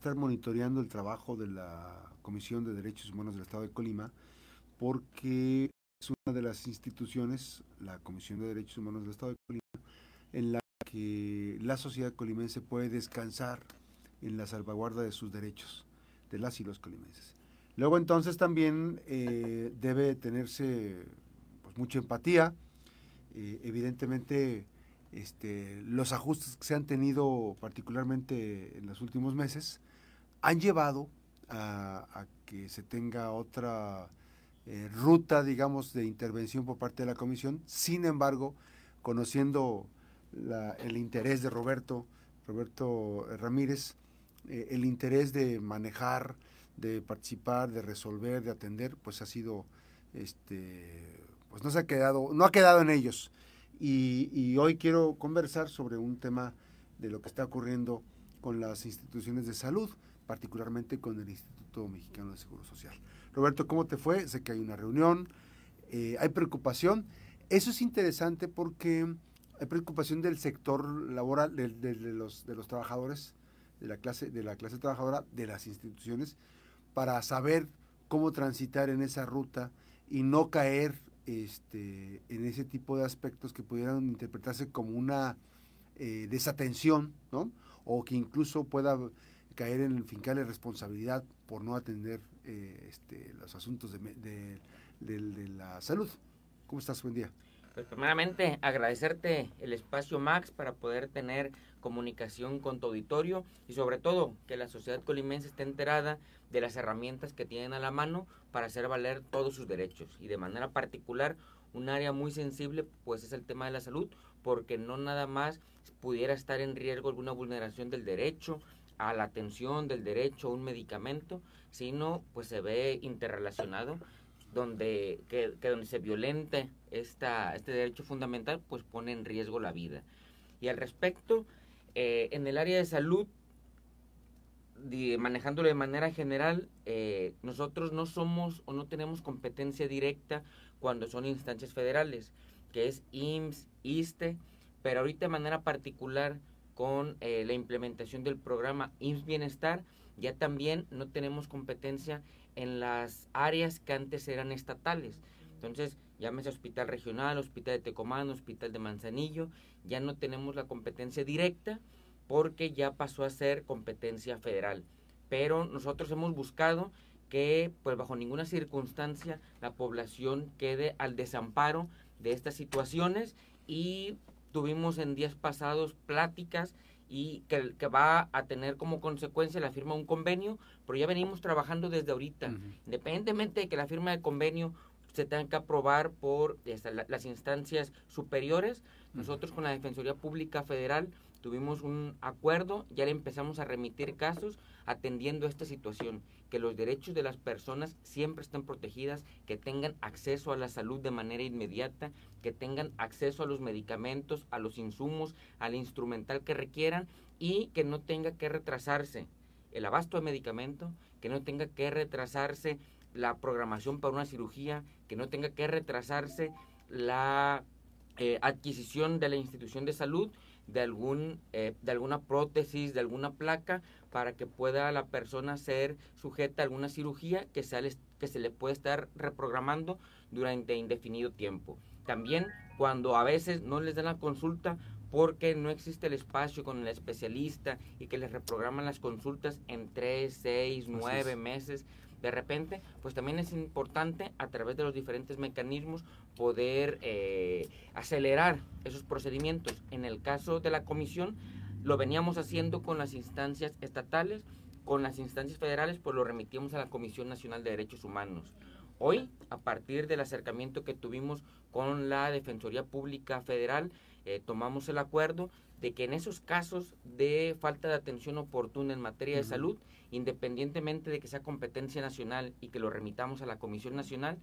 estar monitoreando el trabajo de la Comisión de Derechos Humanos del Estado de Colima, porque es una de las instituciones, la Comisión de Derechos Humanos del Estado de Colima, en la que la sociedad colimense puede descansar en la salvaguarda de sus derechos, de las y los colimenses. Luego entonces también eh, debe tenerse pues, mucha empatía, eh, evidentemente este, los ajustes que se han tenido particularmente en los últimos meses han llevado a, que se tenga otra eh, ruta, digamos, de intervención por parte de la comisión. Sin embargo, conociendo el interés de Roberto, Roberto Ramírez, eh, el interés de manejar, de participar, de resolver, de atender, pues ha sido, este, pues no se ha quedado, no ha quedado en ellos. Y, hoy quiero conversar sobre un tema de lo que está ocurriendo con las instituciones de salud, particularmente con el Instituto Mexicano de Seguro Social. Roberto, ¿cómo te fue? Sé que hay una reunión, eh, hay preocupación. Eso es interesante porque hay preocupación del sector laboral, de, los, de los trabajadores, de la, clase, de la clase trabajadora, de las instituciones, para saber cómo transitar en esa ruta y no caer este, en ese tipo de aspectos que pudieran interpretarse como una eh, desatención, ¿no? O que incluso pueda caer en fincarle responsabilidad por no atender eh, este, los asuntos de, de, la salud. ¿Cómo estás? Buen día. Pues primeramente agradecerte el espacio Max para poder tener comunicación con tu auditorio y sobre todo que la sociedad colimense esté enterada de las herramientas que tienen a la mano para hacer valer todos sus derechos. Y de manera particular un área muy sensible pues es el tema de la salud porque no nada más pudiera estar en riesgo alguna vulneración del derecho a la atención del derecho a un medicamento sino pues se ve interrelacionado donde que, donde se violente esta, este derecho fundamental pues pone en riesgo la vida. Y al respecto eh, en el área de salud manejándolo de manera general, eh, nosotros no somos o no tenemos competencia directa cuando son instancias federales, que es IMSS, ISTE, pero ahorita de manera particular con eh, la implementación del programa IMSS Bienestar, ya también no tenemos competencia en las áreas que antes eran estatales. Entonces, llámese Hospital Regional, Hospital de Tecomán, Hospital de Manzanillo, ya no tenemos la competencia directa, porque ya pasó a ser competencia federal. Pero nosotros hemos buscado que pues bajo ninguna circunstancia la población quede al desamparo de estas situaciones y tuvimos en días pasados pláticas y que, que va a tener como consecuencia la firma de un convenio, pero ya venimos trabajando desde ahorita, independientemente de que la firma de convenio se tenga que aprobar por las instancias superiores, nosotros con la Defensoría Pública Federal tuvimos un acuerdo, ya le empezamos a remitir casos atendiendo esta situación, que los derechos de las personas siempre estén protegidas, que tengan acceso a la salud de manera inmediata, que tengan acceso a los medicamentos, a los insumos, al instrumental que requieran y que no tenga que retrasarse el abasto de medicamento, que no tenga que retrasarse la programación para una cirugía, que no tenga que retrasarse la eh, adquisición de la institución de salud de, algún, eh, de alguna prótesis, de alguna placa, para que pueda la persona ser sujeta a alguna cirugía que se, que se le puede estar reprogramando durante indefinido tiempo. También cuando a veces no les dan la consulta porque no existe el espacio con el especialista y que les reprograman las consultas en tres, seis, nueve meses de repente, pues también es importante a través de los diferentes mecanismos poder eh, acelerar esos procedimientos. En el caso de la comisión, lo veníamos haciendo con las instancias estatales, con las instancias federales, pues lo remitimos a la Comisión Nacional de Derechos Humanos. Hoy, a partir del acercamiento que tuvimos con la Defensoría Pública Federal, eh, tomamos el acuerdo de que en esos casos de falta de atención oportuna en materia de salud, independientemente de que sea competencia nacional y que lo remitamos a la Comisión Nacional,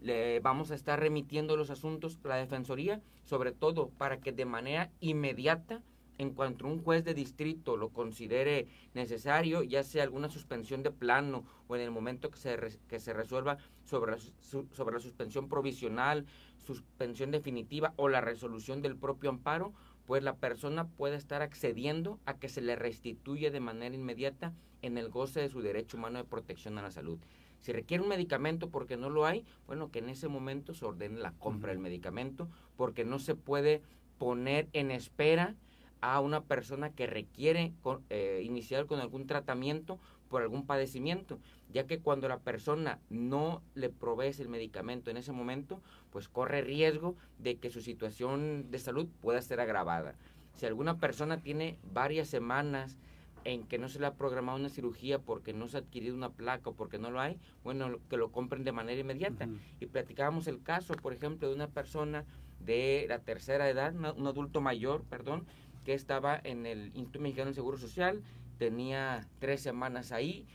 le vamos a estar remitiendo los asuntos a la Defensoría, sobre todo para que de manera inmediata, en cuanto un juez de distrito lo considere necesario, ya sea alguna suspensión de plano o en el momento que se, que se resuelva sobre, sobre la suspensión provisional, suspensión definitiva o la resolución del propio amparo, pues la persona puede estar accediendo a que se le restituya de manera inmediata en el goce de su derecho humano de protección a la salud. Si requiere un medicamento porque no lo hay, bueno, que en ese momento se ordene la compra del medicamento porque no se puede poner en espera a una persona que requiere eh, iniciar con algún tratamiento por algún padecimiento, ya que cuando la persona no le provee el medicamento en ese momento, pues corre riesgo de que su situación de salud pueda ser agravada. Si alguna persona tiene varias semanas en que no se le ha programado una cirugía porque no se ha adquirido una placa o porque no lo hay, bueno, que lo compren de manera inmediata. Y platicábamos el caso, por ejemplo, de una persona de la tercera edad, un adulto mayor, perdón, que estaba en el Instituto Mexicano del Seguro Social, tenía tres semanas ahí,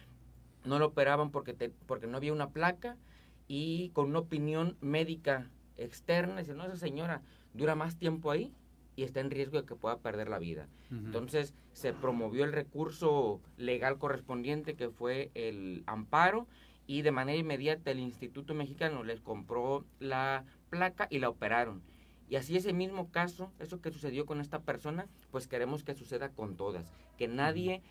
no lo operaban porque, porque no había una placa y con una opinión médica externa, dice, no, esa señora dura más tiempo ahí y está en riesgo de que pueda perder la vida. Entonces se promovió el recurso legal correspondiente que fue el amparo y de manera inmediata el Instituto Mexicano les compró la placa y la operaron. Y así ese mismo caso, eso que sucedió con esta persona, pues queremos que suceda con todas. Que nadie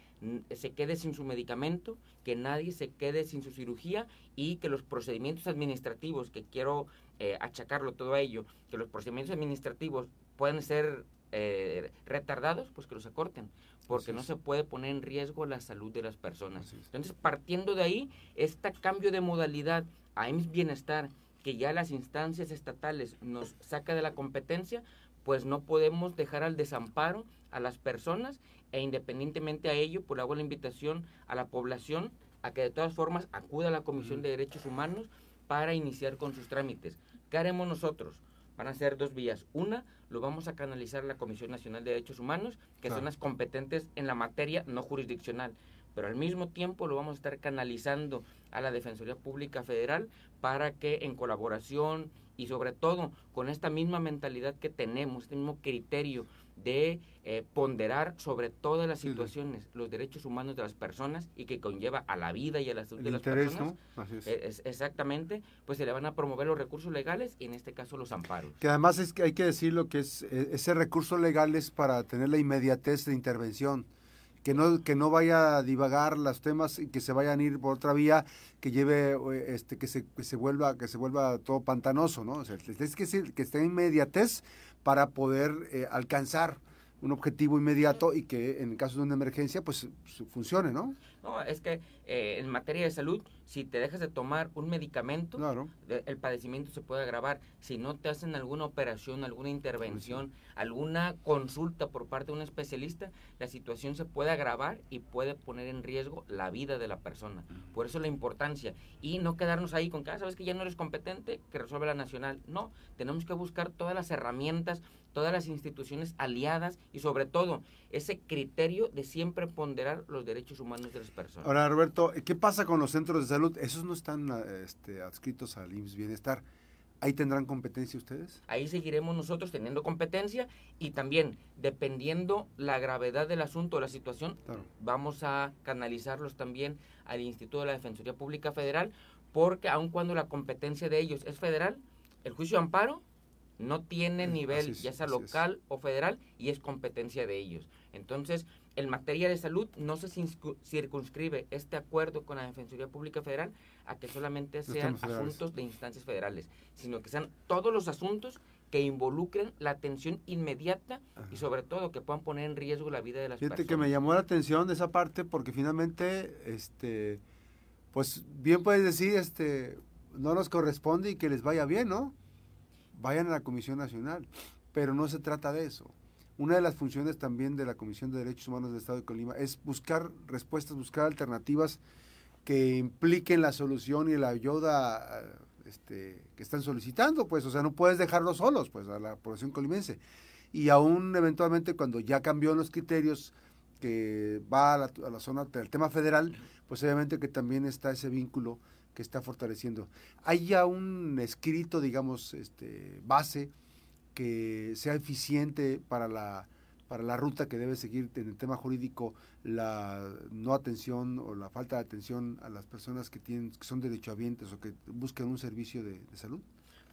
se quede sin su medicamento, que nadie se quede sin su cirugía y que los procedimientos administrativos, que quiero eh, achacarlo todo a ello, que los procedimientos administrativos pueden ser eh, retardados, pues que los acorten, porque no se puede poner en riesgo la salud de las personas. Entonces, partiendo de ahí, este cambio de modalidad a IMSS Bienestar que ya las instancias estatales nos saca de la competencia, pues no podemos dejar al desamparo a las personas e independientemente a ello, pues hago la invitación a la población a que de todas formas acuda a la Comisión de Derechos Humanos para iniciar con sus trámites. ¿Qué haremos nosotros? Van a ser dos vías. Una, lo vamos a canalizar a la Comisión Nacional de Derechos Humanos, que son las competentes en la materia no jurisdiccional pero al mismo tiempo lo vamos a estar canalizando a la Defensoría Pública Federal para que en colaboración y sobre todo con esta misma mentalidad que tenemos, este mismo criterio de eh, ponderar sobre todas las situaciones los derechos humanos de las personas y que conlleva a la vida y a la salud de las personas. Eh, exactamente, pues se le van a promover los recursos legales y en este caso los amparos. Que además es que hay que decir lo que es e, ese recurso legal es para tener la inmediatez de intervención que no, que no vaya a divagar los temas y que se vayan a ir por otra vía que lleve, este, que se, que se vuelva, que se vuelva todo pantanoso, ¿no? O sea, es que, que esté inmediatez para poder eh, alcanzar un objetivo inmediato y que en caso de una emergencia, pues funcione, ¿no? No, es que eh, en materia de salud, si te dejas de tomar un medicamento, el padecimiento se puede agravar. Si no te hacen alguna operación, alguna intervención, alguna consulta por parte de un especialista, la situación se puede agravar y puede poner en riesgo la vida de la persona. Por eso la importancia. Y no quedarnos ahí con que, ah, sabes que ya no eres competente, que resuelve la nacional. No, tenemos que buscar todas las herramientas, todas las instituciones aliadas y sobre todo ese criterio de siempre ponderar los derechos humanos de las personas. Ahora, Roberto, ¿qué pasa con los centros de salud? Esos no están este, adscritos al IMSS Bienestar. ¿Ahí tendrán competencia ustedes? Ahí seguiremos nosotros teniendo competencia y también, dependiendo la gravedad del asunto o la situación, vamos a canalizarlos también al Instituto de la Defensoría Pública Federal, porque aun cuando la competencia de ellos es federal, el juicio de amparo no tiene nivel ya sea local o federal y es competencia de ellos. Entonces, en materia de salud no se circunscribe este acuerdo con la Defensoría Pública Federal a que solamente sean asuntos de instancias federales, sino que sean todos los asuntos que involucren la atención inmediata y sobre todo que puedan poner en riesgo la vida de las Fíjate personas. que me llamó la atención de esa parte porque finalmente, este, pues bien puedes decir, este, no nos corresponde y que les vaya bien, ¿no? Vayan a la Comisión Nacional, pero no se trata de eso. Una de las funciones también de la Comisión de Derechos Humanos del Estado de Colima es buscar respuestas, buscar alternativas que impliquen la solución y la ayuda este, que están solicitando, pues, o sea, no puedes dejarlos solos, pues, a la población colimense. Y aún eventualmente cuando ya cambió los criterios que va a la, a la zona del tema federal, pues obviamente que también está ese vínculo que está fortaleciendo. ¿Hay ya un escrito, digamos, este, base que sea eficiente para la, para la ruta que debe seguir en el tema jurídico la no atención o la falta de atención a las personas que, tienen, que son derechohabientes o que buscan un servicio de, salud?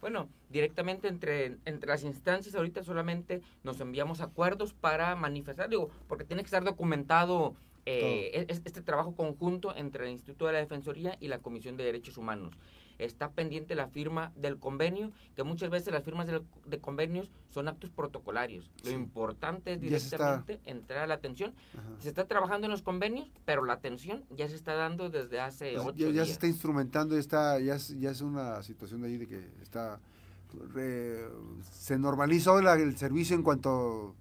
Bueno, directamente entre, entre las instancias ahorita solamente nos enviamos acuerdos para manifestar, digo, porque tiene que estar documentado eh, este trabajo conjunto entre el Instituto de la Defensoría y la Comisión de Derechos Humanos. Está pendiente la firma del convenio, que muchas veces las firmas de, convenios son actos protocolarios. Lo importante es directamente entrar a la atención. Se está trabajando en los convenios, pero la atención ya se está dando desde hace ocho ya, ya se está instrumentando, está, ya, es, ya es una situación de ahí de que está... se normalizó el servicio en cuanto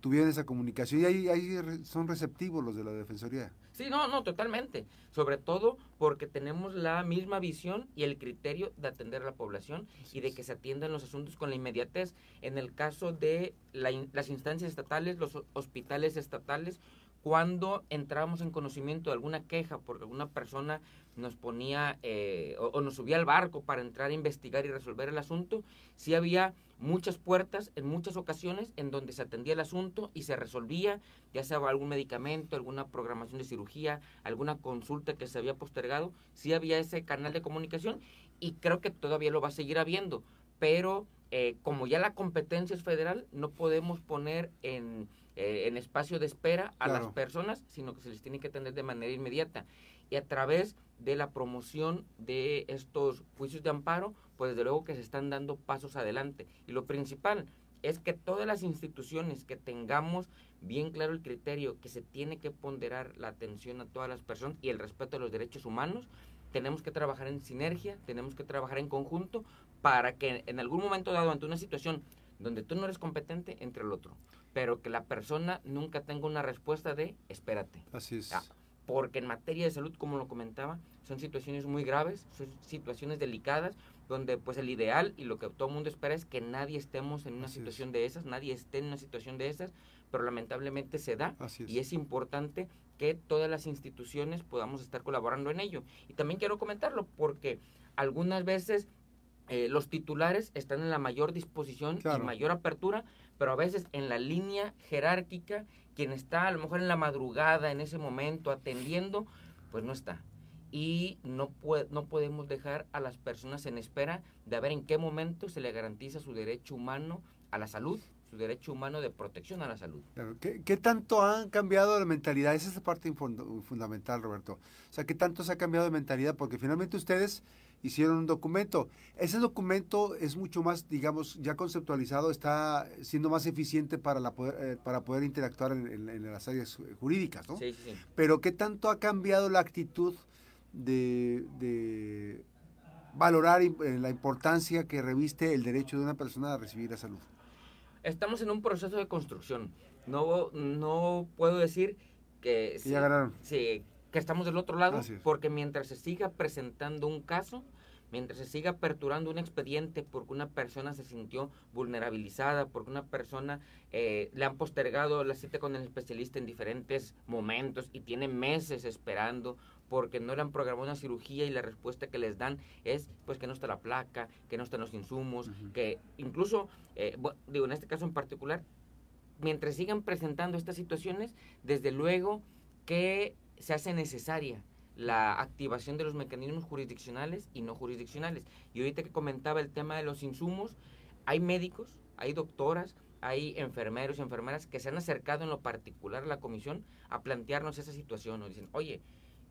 tuvieron esa comunicación y ahí, ahí son receptivos los de la Defensoría. Sí, no, no, totalmente. Sobre todo porque tenemos la misma visión y el criterio de atender a la población y de que se atiendan los asuntos con la inmediatez. En el caso de las instancias estatales, los hospitales estatales, cuando entrábamos en conocimiento de alguna queja porque alguna persona nos ponía eh, o, nos subía al barco para entrar a investigar y resolver el asunto, sí había muchas puertas en muchas ocasiones en donde se atendía el asunto y se resolvía, ya sea algún medicamento, alguna programación de cirugía, alguna consulta que se había postergado, sí había ese canal de comunicación y creo que todavía lo va a seguir habiendo, pero eh, como ya la competencia es federal, no podemos poner en, eh, en espacio de espera a las personas, sino que se les tiene que atender de manera inmediata y a través de la promoción de estos juicios de amparo, pues desde luego que se están dando pasos adelante. Y lo principal es que todas las instituciones que tengamos bien claro el criterio que se tiene que ponderar la atención a todas las personas y el respeto a los derechos humanos, tenemos que trabajar en sinergia, tenemos que trabajar en conjunto para que en algún momento dado ante una situación donde tú no eres competente, entre el otro, pero que la persona nunca tenga una respuesta de espérate. Así es. Ah, porque en materia de salud, como lo comentaba, son situaciones muy graves, son situaciones delicadas, donde pues el ideal y lo que todo el mundo espera es que nadie estemos en una situación de esas, nadie esté en una situación de esas, pero lamentablemente se da y es importante que todas las instituciones podamos estar colaborando en ello. Y también quiero comentarlo porque algunas veces eh, los titulares están en la mayor disposición y mayor apertura, pero a veces en la línea jerárquica quien está a lo mejor en la madrugada, en ese momento, atendiendo, pues no está. Y no, no podemos dejar a las personas en espera de ver en qué momento se le garantiza su derecho humano a la salud, su derecho humano de protección a la salud. ¿Qué, tanto han cambiado la mentalidad? Esa es la parte fundamental, Roberto. O sea, ¿qué tanto se ha cambiado de mentalidad? Porque finalmente ustedes hicieron un documento. Ese documento es mucho más, digamos, ya conceptualizado, está siendo más eficiente para, la poder, eh, para poder interactuar en, las áreas jurídicas, ¿no? Sí, sí. Pero ¿qué tanto ha cambiado la actitud de, valorar eh, la importancia que reviste el derecho de una persona a recibir la salud? Estamos en un proceso de construcción. No, no puedo decir que... ya ganaron. Sí, que estamos del otro lado, porque mientras se siga presentando un caso, mientras se siga aperturando un expediente porque una persona se sintió vulnerabilizada, porque una persona eh, le han postergado la cita con el especialista en diferentes momentos y tiene meses esperando porque no le han programado una cirugía y la respuesta que les dan es pues que no está la placa, que no están los insumos, que incluso, eh, digo, en este caso en particular, mientras sigan presentando estas situaciones, desde luego que se hace necesaria la activación de los mecanismos jurisdiccionales y no jurisdiccionales. Y ahorita que comentaba el tema de los insumos, hay médicos, hay doctoras, hay enfermeros y enfermeras que se han acercado en lo particular a la comisión a plantearnos esa situación. Nos dicen, oye,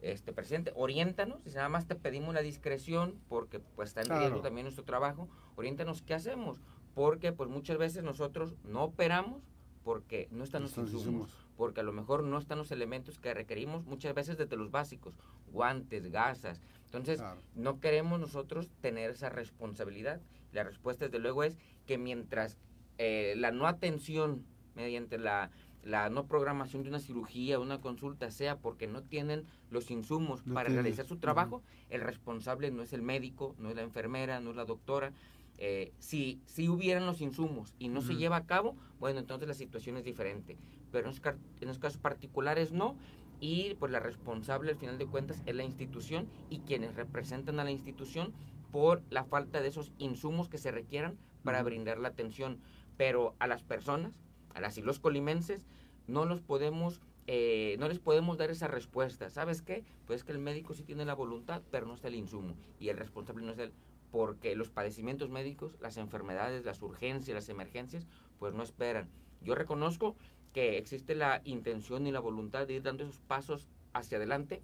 este presidente, oriéntanos, y nada más te pedimos la discreción, porque pues está en riesgo también nuestro trabajo, oriéntanos qué hacemos, porque pues muchas veces nosotros no operamos porque no están los insumos porque a lo mejor no están los elementos que requerimos muchas veces desde los básicos, guantes, gasas. Entonces, no queremos nosotros tener esa responsabilidad. La respuesta, desde luego, es que mientras eh, la no atención mediante la, la no programación de una cirugía, una consulta, sea porque no tienen los insumos para realizar su trabajo, el responsable no es el médico, no es la enfermera, no es la doctora, eh, si, si hubieran los insumos y no se lleva a cabo, bueno, entonces la situación es diferente. Pero en los, casos particulares no. Y pues la responsable al final de cuentas es la institución y quienes representan a la institución por la falta de esos insumos que se requieran para brindar la atención. Pero a las personas, a las y los colimenses, no los podemos eh, no les podemos dar esa respuesta. ¿Sabes qué? Pues que el médico sí tiene la voluntad, pero no está el insumo. Y el responsable no es él porque los padecimientos médicos, las enfermedades, las urgencias, las emergencias, pues no esperan. Yo reconozco que existe la intención y la voluntad de ir dando esos pasos hacia adelante,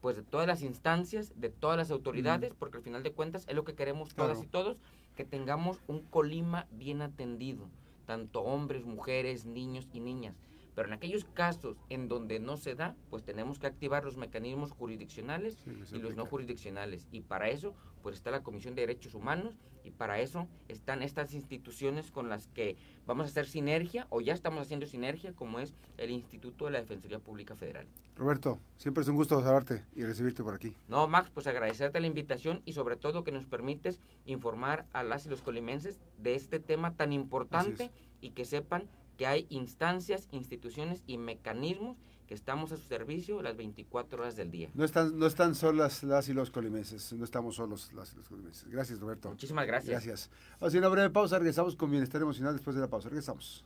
pues de todas las instancias, de todas las autoridades, porque al final de cuentas es lo que queremos todas y todos, que tengamos un Colima bien atendido, tanto hombres, mujeres, niños y niñas. Pero en aquellos casos en donde no se da, pues tenemos que activar los mecanismos jurisdiccionales y los no jurisdiccionales. Y para eso, pues está la Comisión de Derechos Humanos y para eso están estas instituciones con las que vamos a hacer sinergia o ya estamos haciendo sinergia, como es el Instituto de la Defensoría Pública Federal. Roberto, siempre es un gusto saludarte y recibirte por aquí. No, Max, pues agradecerte la invitación y sobre todo que nos permites informar a las y los colimenses de este tema tan importante y que sepan que hay instancias, instituciones y mecanismos que estamos a su servicio las 24 horas del día. No están, no están solas las y los colimenses, no estamos solos las y los colimenses. Gracias, Roberto. Muchísimas gracias. Gracias. Vamos a una breve pausa, regresamos con Bienestar Emocional después de la pausa. Regresamos.